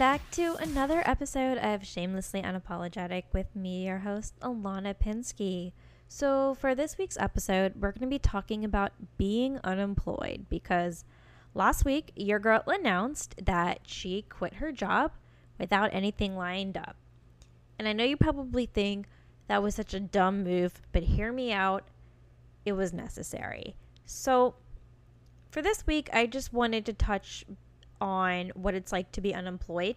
back to another episode of Shamelessly Unapologetic with me, your host, Ilana Pinsky. So, for this week's episode, we're going to be talking about being unemployed because last week, your girl announced that she quit her job without anything lined up. And I know you probably think that was such a dumb move, but hear me out. It was necessary. So, for this week, I just wanted to touch on what it's like to be unemployed.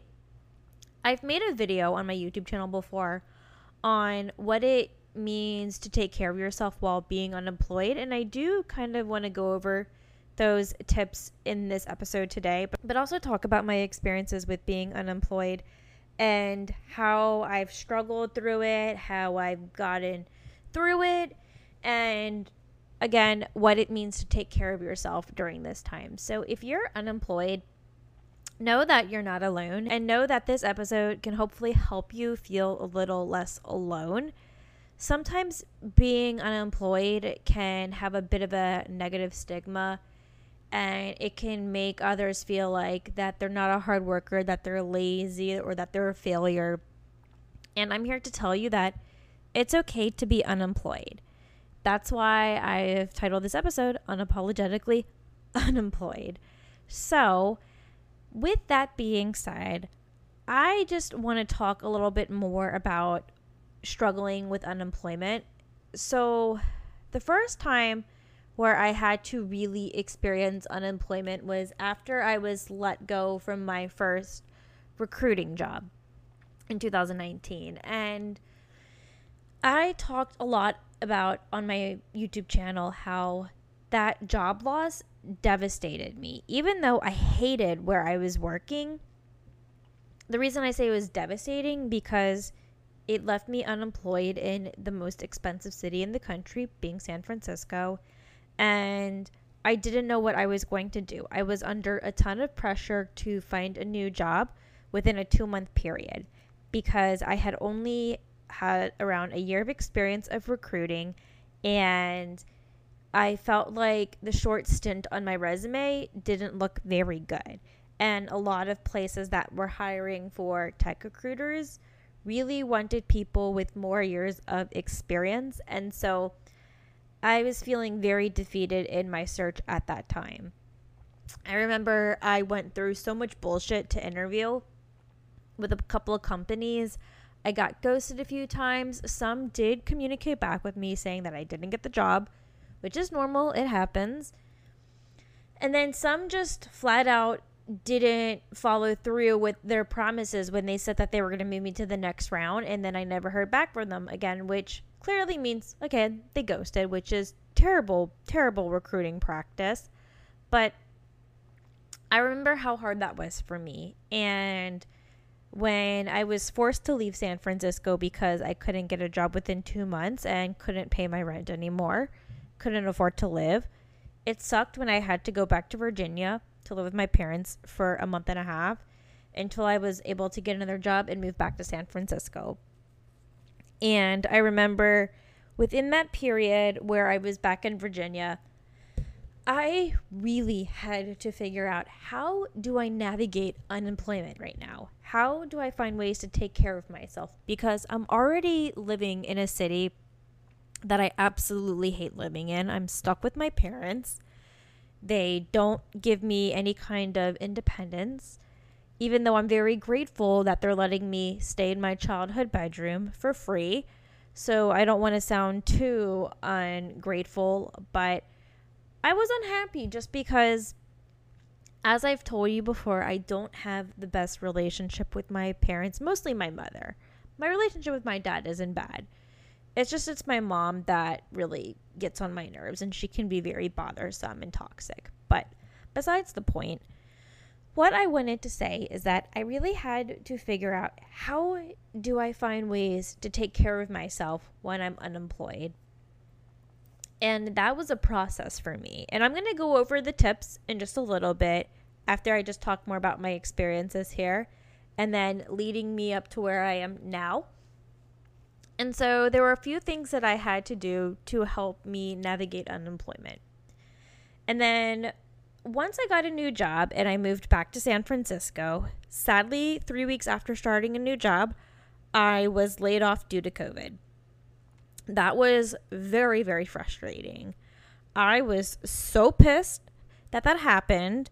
I've made a video on my YouTube channel before on what it means to take care of yourself while being unemployed, and I do kind of want to go over those tips in this episode today, but, but also talk about my experiences with being unemployed and how I've struggled through it, how I've gotten through it, and again, what it means to take care of yourself during this time. So, if you're unemployed, know that you're not alone and know that this episode can hopefully help you feel a little less alone. Sometimes being unemployed can have a bit of a negative stigma and it can make others feel like that they're not a hard worker, that they're lazy or that they're a failure. And I'm here to tell you that it's okay to be unemployed. That's why I've titled this episode Unapologetically Unemployed. So, with that being said, I just want to talk a little bit more about struggling with unemployment. So, the first time where I had to really experience unemployment was after I was let go from my first recruiting job in 2019. And I talked a lot about on my YouTube channel how that job loss devastated me. Even though I hated where I was working, the reason I say it was devastating because it left me unemployed in the most expensive city in the country, being San Francisco, and I didn't know what I was going to do. I was under a ton of pressure to find a new job within a two month period because I had only had around a year of experience of recruiting and I felt like the short stint on my resume didn't look very good. And a lot of places that were hiring for tech recruiters really wanted people with more years of experience. And so I was feeling very defeated in my search at that time. I remember I went through so much bullshit to interview with a couple of companies. I got ghosted a few times. Some did communicate back with me saying that I didn't get the job which is normal, it happens. And then some just flat out didn't follow through with their promises when they said that they were going to move me to the next round and then I never heard back from them again, which clearly means again, they ghosted, which is terrible, terrible recruiting practice. But I remember how hard that was for me and when I was forced to leave San Francisco because I couldn't get a job within 2 months and couldn't pay my rent anymore couldn't afford to live. It sucked when I had to go back to Virginia to live with my parents for a month and a half until I was able to get another job and move back to San Francisco. And I remember within that period where I was back in Virginia, I really had to figure out how do I navigate unemployment right now? How do I find ways to take care of myself? Because I'm already living in a city that I absolutely hate living in. I'm stuck with my parents. They don't give me any kind of independence, even though I'm very grateful that they're letting me stay in my childhood bedroom for free. So I don't want to sound too ungrateful, but I was unhappy just because, as I've told you before, I don't have the best relationship with my parents, mostly my mother. My relationship with my dad isn't bad it's just it's my mom that really gets on my nerves and she can be very bothersome and toxic. But besides the point, what I wanted to say is that I really had to figure out how do I find ways to take care of myself when I'm unemployed. And that was a process for me. And I'm going to go over the tips in just a little bit after I just talk more about my experiences here and then leading me up to where I am now and so there were a few things that I had to do to help me navigate unemployment. And then once I got a new job and I moved back to San Francisco, sadly, three weeks after starting a new job, I was laid off due to COVID. That was very, very frustrating. I was so pissed that that happened,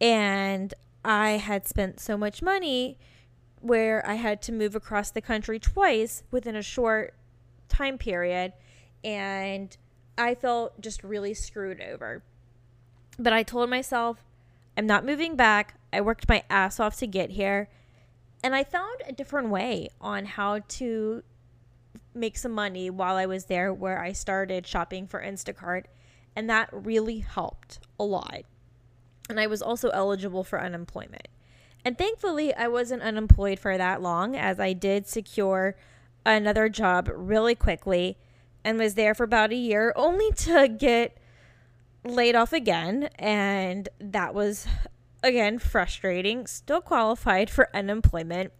and I had spent so much money where I had to move across the country twice within a short time period, and I felt just really screwed over. But I told myself, I'm not moving back. I worked my ass off to get here. And I found a different way on how to make some money while I was there, where I started shopping for Instacart. And that really helped a lot. And I was also eligible for unemployment. And thankfully, I wasn't unemployed for that long, as I did secure another job really quickly and was there for about a year, only to get laid off again, and that was again frustrating. Still qualified for unemployment.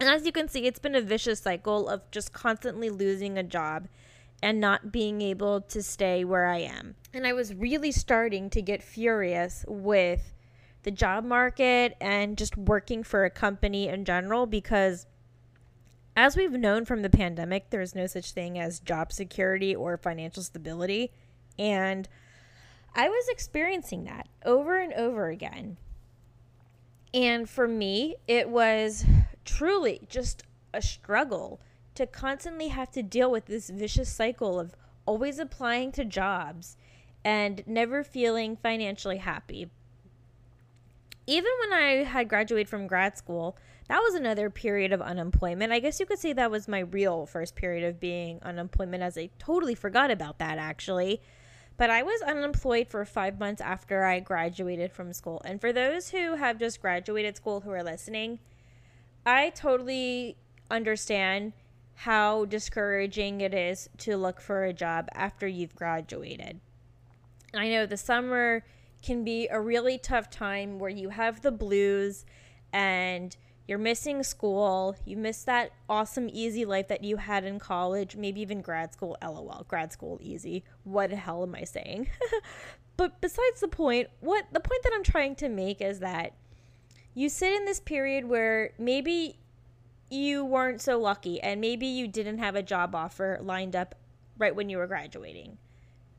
And as you can see, it's been a vicious cycle of just constantly losing a job and not being able to stay where I am. And I was really starting to get furious with the job market and just working for a company in general because as we've known from the pandemic, there's no such thing as job security or financial stability. And I was experiencing that over and over again. And for me, it was truly just a struggle to constantly have to deal with this vicious cycle of always applying to jobs and never feeling financially happy. Even when I had graduated from grad school, that was another period of unemployment. I guess you could say that was my real first period of being unemployment, as I totally forgot about that actually. But I was unemployed for five months after I graduated from school. And for those who have just graduated school who are listening, I totally understand how discouraging it is to look for a job after you've graduated. I know the summer can be a really tough time where you have the blues and you're missing school. You miss that awesome, easy life that you had in college, maybe even grad school. LOL, grad school easy. What the hell am I saying? but besides the point, what the point that I'm trying to make is that you sit in this period where maybe you weren't so lucky and maybe you didn't have a job offer lined up right when you were graduating.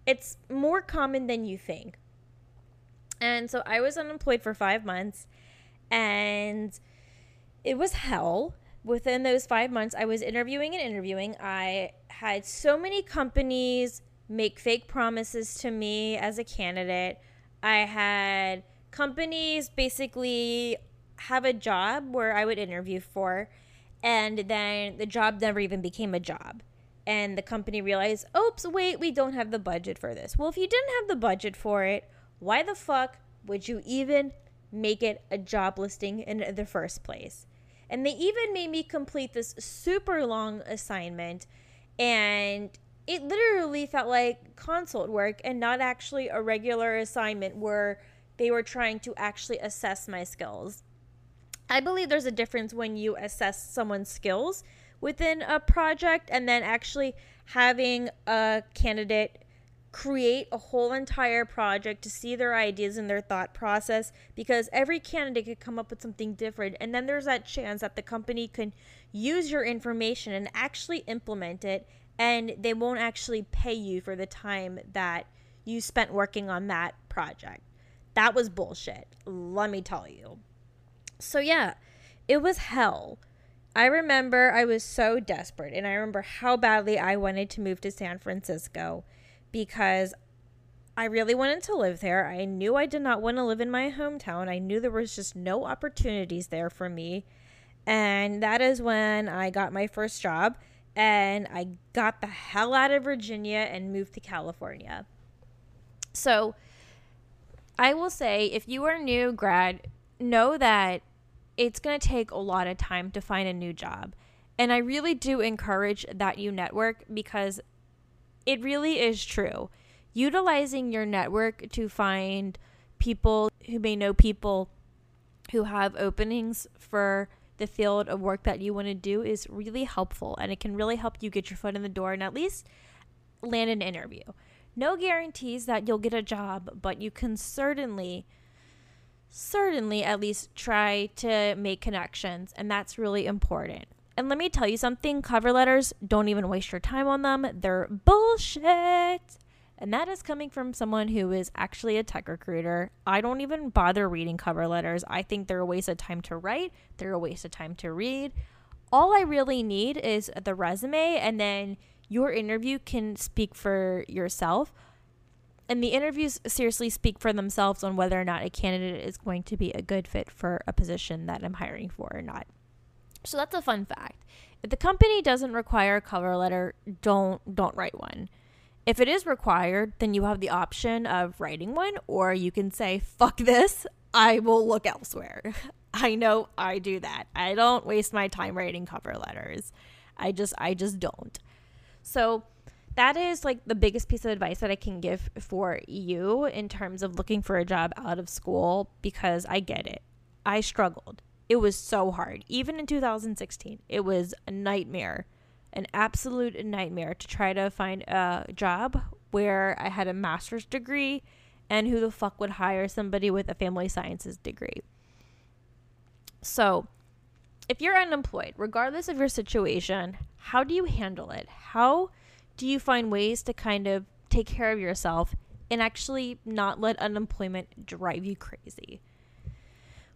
It's more common than you think. And so I was unemployed for five months and it was hell. Within those five months, I was interviewing and interviewing. I had so many companies make fake promises to me as a candidate. I had companies basically have a job where I would interview for, and then the job never even became a job. And the company realized, oops, wait, we don't have the budget for this. Well, if you didn't have the budget for it, why the fuck would you even make it a job listing in the first place? And they even made me complete this super long assignment. And it literally felt like consult work and not actually a regular assignment where they were trying to actually assess my skills. I believe there's a difference when you assess someone's skills within a project and then actually having a candidate create a whole entire project to see their ideas and their thought process because every candidate could come up with something different and then there's that chance that the company can use your information and actually implement it and they won't actually pay you for the time that you spent working on that project. That was bullshit. Let me tell you. So yeah, it was hell. I remember I was so desperate and I remember how badly I wanted to move to San Francisco because I really wanted to live there. I knew I did not want to live in my hometown. I knew there was just no opportunities there for me. And that is when I got my first job and I got the hell out of Virginia and moved to California. So, I will say if you are new grad, know that it's going to take a lot of time to find a new job. And I really do encourage that you network because it really is true. Utilizing your network to find people who may know people who have openings for the field of work that you want to do is really helpful and it can really help you get your foot in the door and at least land an interview. No guarantees that you'll get a job, but you can certainly, certainly at least try to make connections. And that's really important. And let me tell you something cover letters, don't even waste your time on them. They're bullshit. And that is coming from someone who is actually a tech recruiter. I don't even bother reading cover letters. I think they're a waste of time to write, they're a waste of time to read. All I really need is the resume, and then your interview can speak for yourself. And the interviews seriously speak for themselves on whether or not a candidate is going to be a good fit for a position that I'm hiring for or not. So that's a fun fact. If the company doesn't require a cover letter, don't don't write one. If it is required, then you have the option of writing one or you can say fuck this, I will look elsewhere. I know I do that. I don't waste my time writing cover letters. I just I just don't. So that is like the biggest piece of advice that I can give for you in terms of looking for a job out of school because I get it. I struggled. It was so hard. Even in 2016, it was a nightmare, an absolute nightmare to try to find a job where I had a master's degree and who the fuck would hire somebody with a family sciences degree. So, if you're unemployed, regardless of your situation, how do you handle it? How do you find ways to kind of take care of yourself and actually not let unemployment drive you crazy?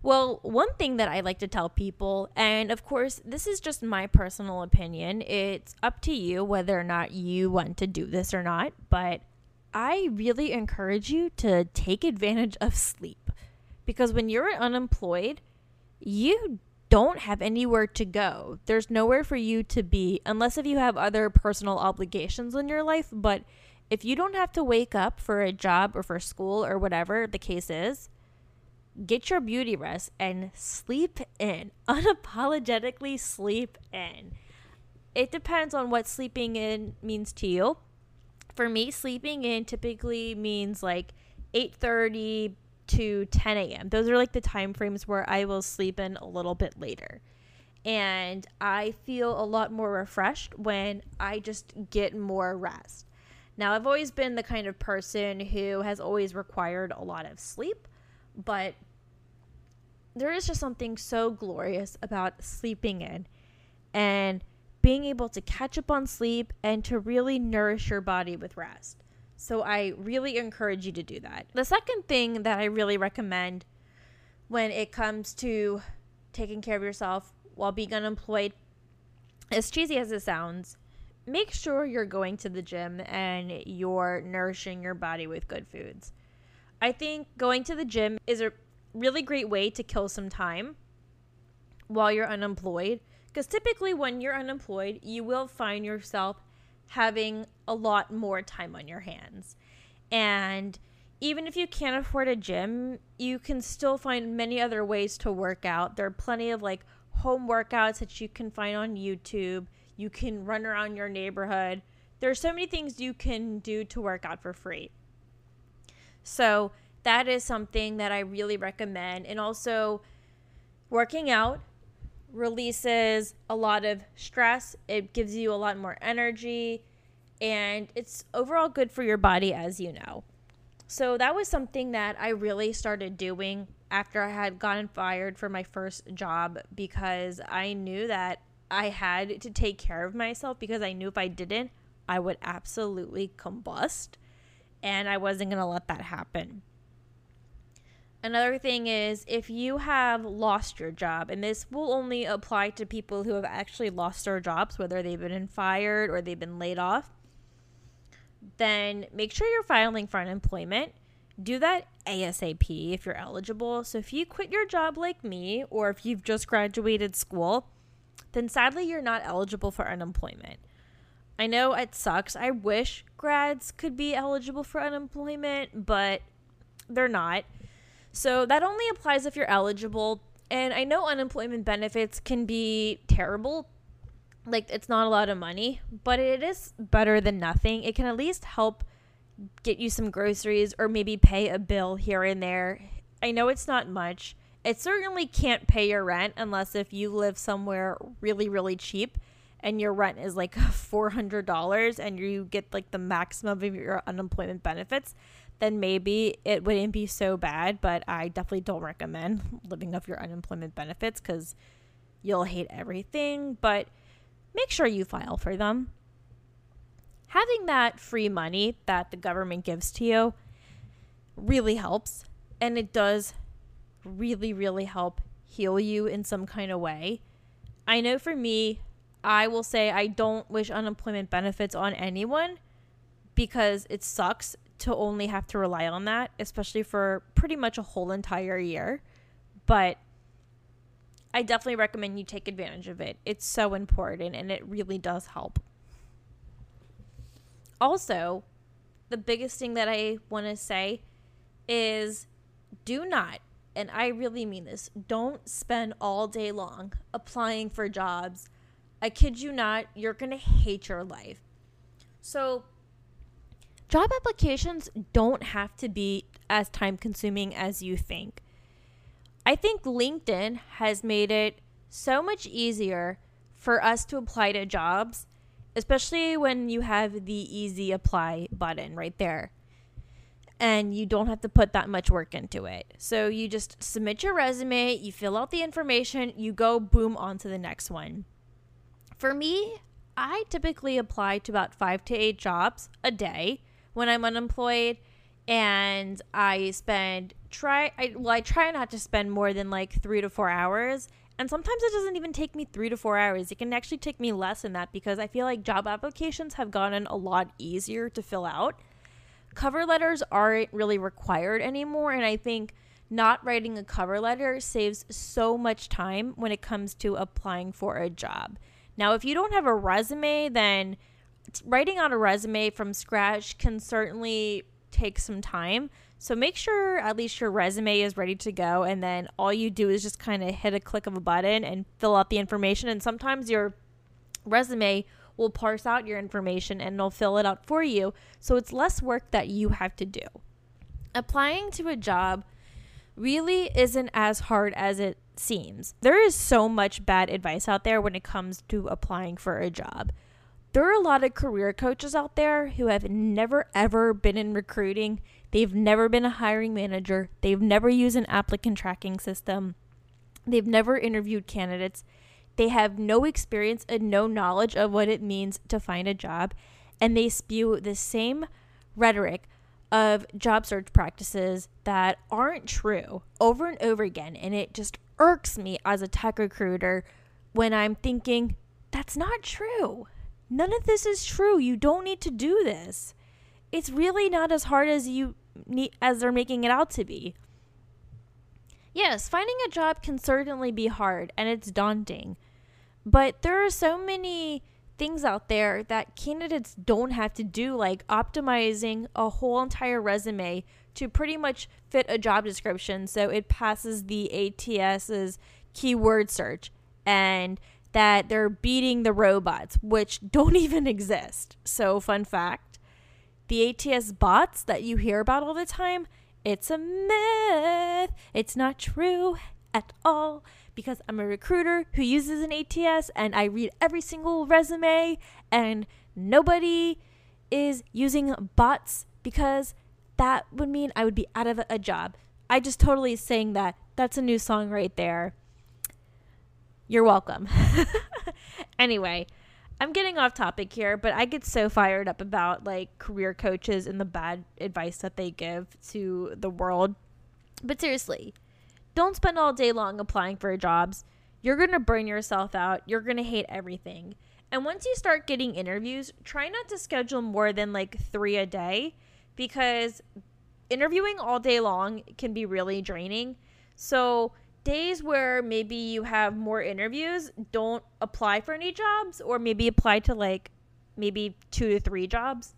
Well, one thing that I like to tell people, and of course, this is just my personal opinion, it's up to you whether or not you want to do this or not, but I really encourage you to take advantage of sleep. Because when you're unemployed, you don't have anywhere to go. There's nowhere for you to be unless if you have other personal obligations in your life, but if you don't have to wake up for a job or for school or whatever the case is, get your beauty rest and sleep in. Unapologetically sleep in. It depends on what sleeping in means to you. For me, sleeping in typically means like 8:30 to 10 a.m. Those are like the time frames where I will sleep in a little bit later. And I feel a lot more refreshed when I just get more rest. Now, I've always been the kind of person who has always required a lot of sleep, but there is just something so glorious about sleeping in and being able to catch up on sleep and to really nourish your body with rest. So I really encourage you to do that. The second thing that I really recommend when it comes to taking care of yourself while being unemployed, as cheesy as it sounds, make sure you're going to the gym and you're nourishing your body with good foods. I think going to the gym is a really great way to kill some time while you're unemployed. Because typically, when you're unemployed, you will find yourself having a lot more time on your hands. And even if you can't afford a gym, you can still find many other ways to work out. There are plenty of like home workouts that you can find on YouTube. You can run around your neighborhood. There are so many things you can do to work out for free. So, that is something that I really recommend. And also, working out releases a lot of stress, it gives you a lot more energy, and it's overall good for your body, as you know. So, that was something that I really started doing after I had gotten fired for my first job because I knew that I had to take care of myself because I knew if I didn't, I would absolutely combust and I wasn't going to let that happen. Another thing is if you have lost your job, and this will only apply to people who have actually lost their jobs, whether they've been fired or they've been laid off, then make sure you're filing for unemployment. Do that ASAP if you're eligible. So if you quit your job like me, or if you've just graduated school, then sadly you're not eligible for unemployment. I know it sucks. I wish grads could be eligible for unemployment, but they're not. So that only applies if you're eligible. And I know unemployment benefits can be terrible. Like, it's not a lot of money, but it is better than nothing. It can at least help get you some groceries or maybe pay a bill here and there. I know it's not much. It certainly can't pay your rent unless if you live somewhere really, really cheap. And your rent is like $400 and you get like the maximum of your unemployment benefits, then maybe it wouldn't be so bad. But I definitely don't recommend living off your unemployment benefits because you'll hate everything. But make sure you file for them. Having that free money that the government gives to you really helps. And it does really, really help heal you in some kind of way. I know for me, I will say I don't wish unemployment benefits on anyone because it sucks to only have to rely on that, especially for pretty much a whole entire year. But I definitely recommend you take advantage of it. It's so important and it really does help. Also, the biggest thing that I want to say is do not, and I really mean this, don't spend all day long applying for jobs. I kid you not, you're going to hate your life. So, job applications don't have to be as time consuming as you think. I think LinkedIn has made it so much easier for us to apply to jobs, especially when you have the easy apply button right there. And you don't have to put that much work into it. So you just submit your resume, you fill out the information, you go boom on to the next one. For me, I typically apply to about five to eight jobs a day when I'm unemployed and I spend try I well I try not to spend more than like 3 to 4 hours and sometimes it doesn't even take me 3 to 4 hours. It can actually take me less than that because I feel like job applications have gotten a lot easier to fill out. Cover letters aren't really required anymore and I think not writing a cover letter saves so much time when it comes to applying for a job. Now, if you don't have a resume, then writing out a resume from scratch can certainly take some time. So make sure at least your resume is ready to go. And then all you do is just kind of hit a click of a button and fill out the information. And sometimes your resume will parse out your information and it'll fill it out for you. So it's less work that you have to do. Applying to a job really isn't as hard as it seems. There is so much bad advice out there when it comes to applying for a job there are a lot of career coaches out there who have never ever been in recruiting. They've never been a hiring manager. They've never used an applicant tracking system. They've never interviewed candidates. They have no experience and no knowledge of what it means to find a job. And they spew the same rhetoric of job search practices that aren't true over and over again. And it just irks me as a tech recruiter when I'm thinking, that's not true. None of this is true. You don't need to do this. It's really not as hard as you need as they're making it out to be. Yes, finding a job can certainly be hard and it's daunting. But there are so many things out there that candidates don't have to do, like optimizing a whole entire resume to pretty much fit a job description so it passes the ATS's keyword search and that they're beating the robots, which don't even exist. So, fun fact the ATS bots that you hear about all the time, it's a myth. It's not true at all because I'm a recruiter who uses an ATS and I read every single resume and nobody is using bots because that would mean I would be out of a job. I just totally saying that. That's a new song right there. You're welcome. anyway, I'm getting off topic here, but I get so fired up about like career coaches and the bad advice that they give to the world. But seriously, don't spend all day long applying for jobs. You're going to burn yourself out. You're going to hate everything. And once you start getting interviews, try not to schedule more than like three a day because interviewing all day long can be really draining. So, days where maybe you have more interviews, don't apply for any jobs or maybe apply to like maybe two to three jobs.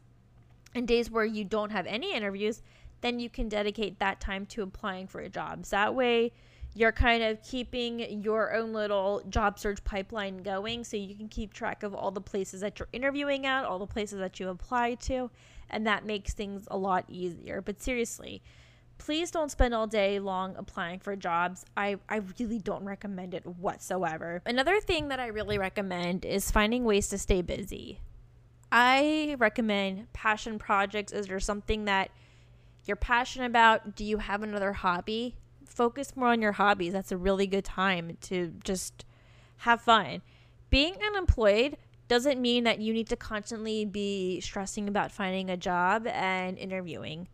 And days where you don't have any interviews, then you can dedicate that time to applying for jobs. That way, you're kind of keeping your own little job search pipeline going so you can keep track of all the places that you're interviewing at, all the places that you apply to, and that makes things a lot easier. But seriously, please don't spend all day long applying for jobs. I, I really don't recommend it whatsoever. Another thing that I really recommend is finding ways to stay busy. I recommend passion projects. Is there something that you're passionate about? Do you have another hobby? Focus more on your hobbies. That's a really good time to just have fun. Being unemployed doesn't mean that you need to constantly be stressing about finding a job and interviewing.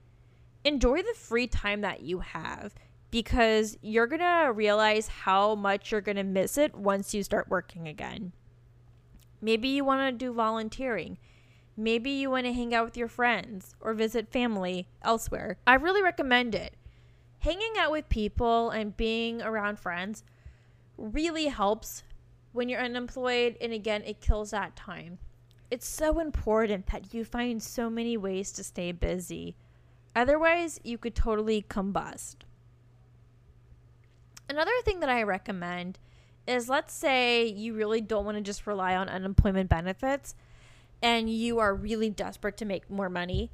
Enjoy the free time that you have because you're going to realize how much you're going to miss it once you start working again. Maybe you want to do volunteering. Maybe you want to hang out with your friends or visit family elsewhere. I really recommend it. Hanging out with people and being around friends really helps when you're unemployed. And again, it kills that time. It's so important that you find so many ways to stay busy. Otherwise, you could totally combust. Another thing that I recommend is let's say you really don't want to just rely on unemployment benefits and you are really desperate to make more money.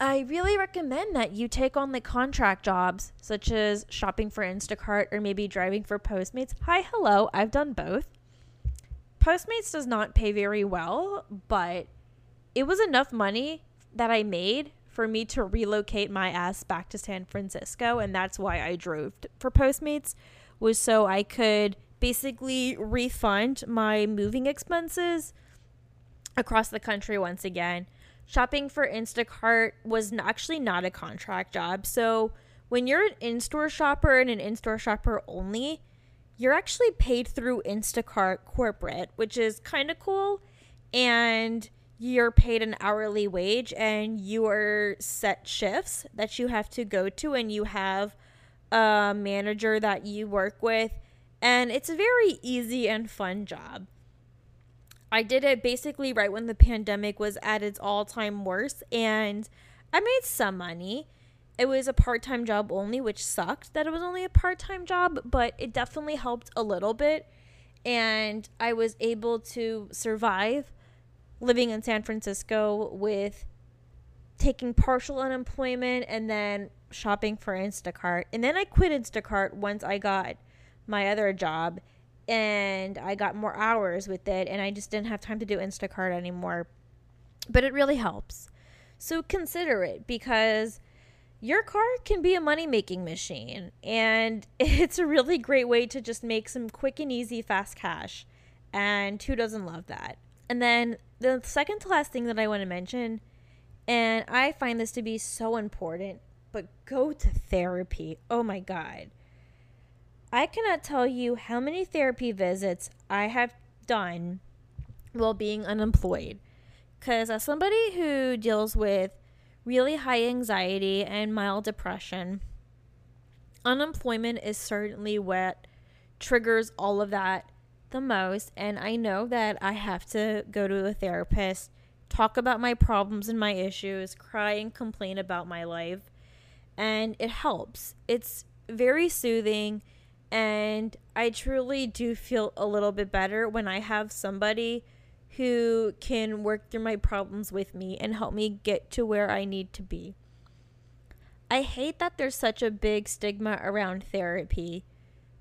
I really recommend that you take on the contract jobs such as shopping for Instacart or maybe driving for Postmates. Hi, hello, I've done both. Postmates does not pay very well, but it was enough money that I made for me to relocate my ass back to San Francisco and that's why I drove for Postmates was so I could basically refund my moving expenses across the country once again. Shopping for Instacart was actually not a contract job. So when you're an in store shopper and an in store shopper only, you're actually paid through Instacart corporate, which is kind of cool. And you're paid an hourly wage and you are set shifts that you have to go to, and you have a manager that you work with and it's a very easy and fun job. I did it basically right when the pandemic was at its all time worst, and I made some money. It was a part time job only, which sucked that it was only a part time job, but it definitely helped a little bit. And I was able to survive living in San Francisco with taking partial unemployment and then shopping for Instacart. And then I quit Instacart once I got my other job and I got more hours with it and I just didn't have time to do Instacart anymore. But it really helps. So consider it because your car can be a money making machine and it's a really great way to just make some quick and easy fast cash. And who doesn't love that? And then the second to last thing that I want to mention, and I find this to be so important, but go to therapy. Oh my God. I cannot tell you how many therapy visits I have done while being unemployed. Because as somebody who deals with really high anxiety and mild depression, unemployment is certainly what triggers all of that the most. And I know that I have to go to a therapist, talk about my problems and my issues, cry and complain about my life. And it helps. It's very soothing and I truly do feel a little bit better when I have somebody who can work through my problems with me and help me get to where I need to be. I hate that there's such a big stigma around therapy.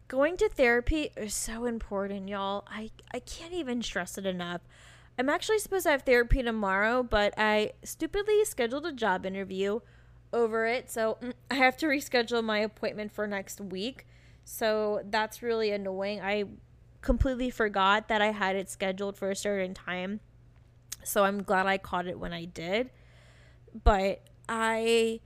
Going to therapy is so important, y'all. I, I can't even stress it enough. I'm actually supposed to have therapy tomorrow, but I stupidly scheduled a job interview over it, so mm, I have to reschedule my appointment for next week. So that's really annoying. I completely forgot that I had it scheduled for a certain time. So I'm glad I caught it when I did. But I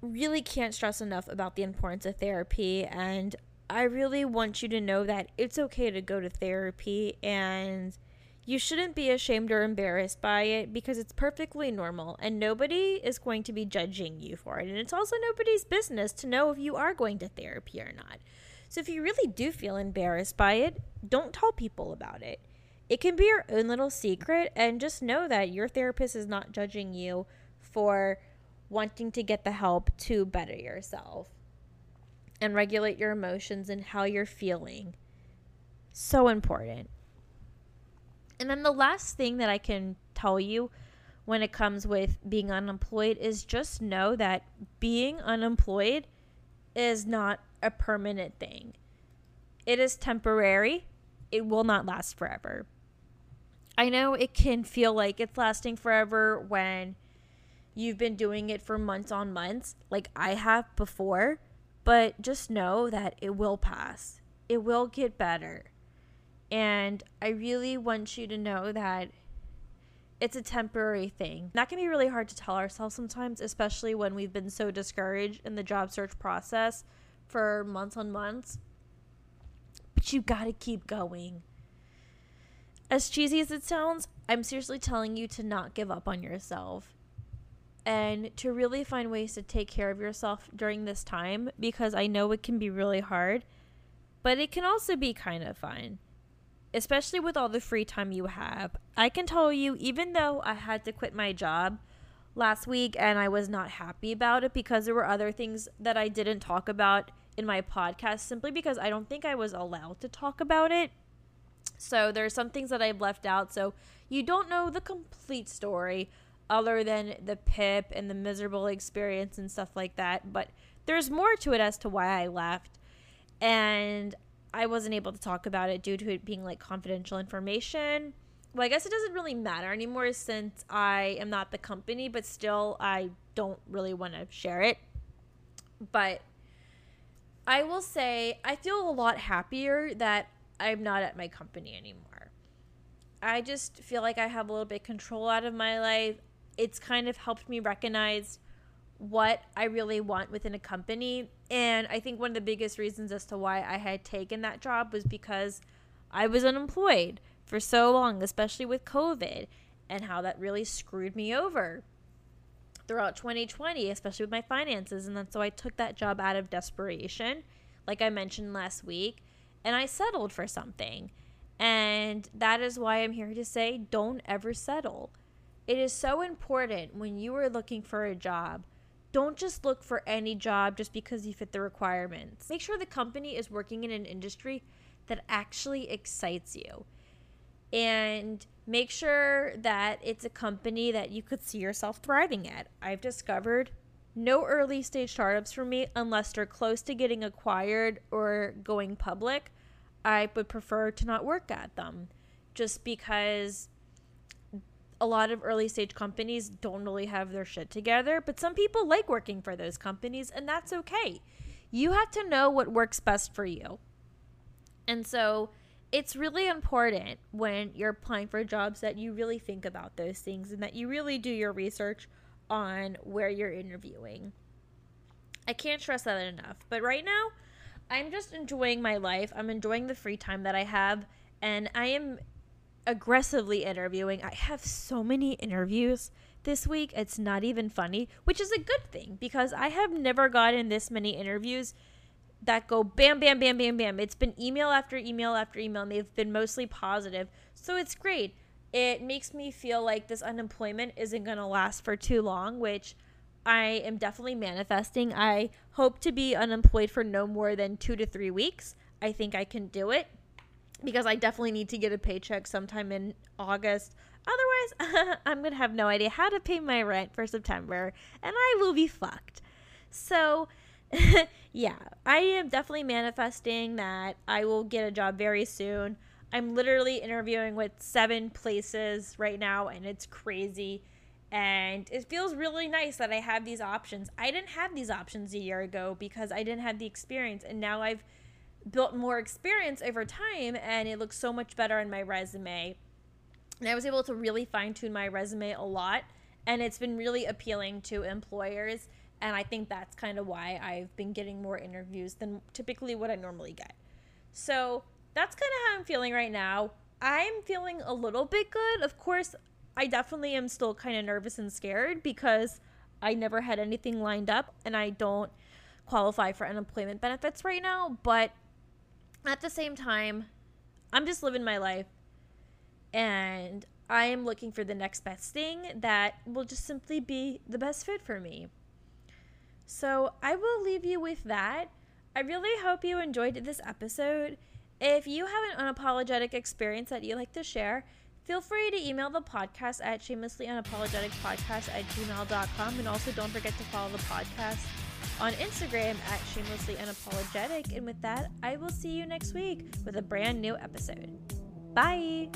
really can't stress enough about the importance of therapy. And I really want you to know that it's okay to go to therapy and you shouldn't be ashamed or embarrassed by it because it's perfectly normal and nobody is going to be judging you for it. And it's also nobody's business to know if you are going to therapy or not. So if you really do feel embarrassed by it, don't tell people about it. It can be your own little secret, and just know that your therapist is not judging you for wanting to get the help to better yourself and regulate your emotions and how you're feeling. So important. And then the last thing that I can tell you when it comes with being unemployed is just know that being unemployed is not a permanent thing. It is temporary. It will not last forever. I know it can feel like it's lasting forever when you've been doing it for months on months, like I have before, but just know that it will pass. It will get better. And I really want you to know that it's a temporary thing. That can be really hard to tell ourselves sometimes, especially when we've been so discouraged in the job search process for months on months. But you gotta keep going. As cheesy as it sounds, I'm seriously telling you to not give up on yourself and to really find ways to take care of yourself during this time because I know it can be really hard, but it can also be kind of fun especially with all the free time you have. I can tell you, even though I had to quit my job last week and I was not happy about it because there were other things that I didn't talk about in my podcast simply because I don't think I was allowed to talk about it. So there's some things that I've left out. So you don't know the complete story other than the pip and the miserable experience and stuff like that. But there's more to it as to why I left. And I wasn't able to talk about it due to it being like confidential information. Well, I guess it doesn't really matter anymore since I am not the company, but still, I don't really want to share it. But I will say, I feel a lot happier that I'm not at my company anymore. I just feel like I have a little bit control out of my life. It's kind of helped me recognize what I really want within a company. And I think one of the biggest reasons as to why I had taken that job was because I was unemployed for so long, especially with COVID, and how that really screwed me over throughout 2020, especially with my finances. And then so I took that job out of desperation, like I mentioned last week, and I settled for something. And that is why I'm here to say don't ever settle. It is so important when you are looking for a job don't just look for any job just because you fit the requirements. Make sure the company is working in an industry that actually excites you. And make sure that it's a company that you could see yourself thriving at. I've discovered no early stage startups for me unless they're close to getting acquired or going public. I would prefer to not work at them just because a lot of early stage companies don't really have their shit together, but some people like working for those companies, and that's okay. You have to know what works best for you. And so it's really important when you're applying for jobs that you really think about those things and that you really do your research on where you're interviewing. I can't stress that enough. But right now, I'm just enjoying my life. I'm enjoying the free time that I have, and I am aggressively interviewing. I have so many interviews this week. It's not even funny, which is a good thing because I have never gotten this many interviews that go bam, bam, bam, bam, bam. It's been email after email after email, and they've been mostly positive. So it's great. It makes me feel like this unemployment isn't going to last for too long, which I am definitely manifesting. I hope to be unemployed for no more than two to three weeks. I think I can do it because I definitely need to get a paycheck sometime in August. Otherwise, I'm going to have no idea how to pay my rent for September and I will be fucked. So, yeah, I am definitely manifesting that I will get a job very soon. I'm literally interviewing with seven places right now and it's crazy. And it feels really nice that I have these options. I didn't have these options a year ago because I didn't have the experience. And now I've built more experience over time and it looks so much better on my resume. And I was able to really fine tune my resume a lot and it's been really appealing to employers and I think that's kind of why I've been getting more interviews than typically what I normally get. So, that's kind of how I'm feeling right now. I'm feeling a little bit good. Of course, I definitely am still kind of nervous and scared because I never had anything lined up and I don't qualify for unemployment benefits right now, but at the same time, I'm just living my life and I am looking for the next best thing that will just simply be the best fit for me. So I will leave you with that. I really hope you enjoyed this episode. If you have an unapologetic experience that you like to share, Feel free to email the podcast at shamelesslyunapologeticpodcast at gmail.com. And also don't forget to follow the podcast on Instagram at shamelesslyunapologetic. And with that, I will see you next week with a brand new episode. Bye!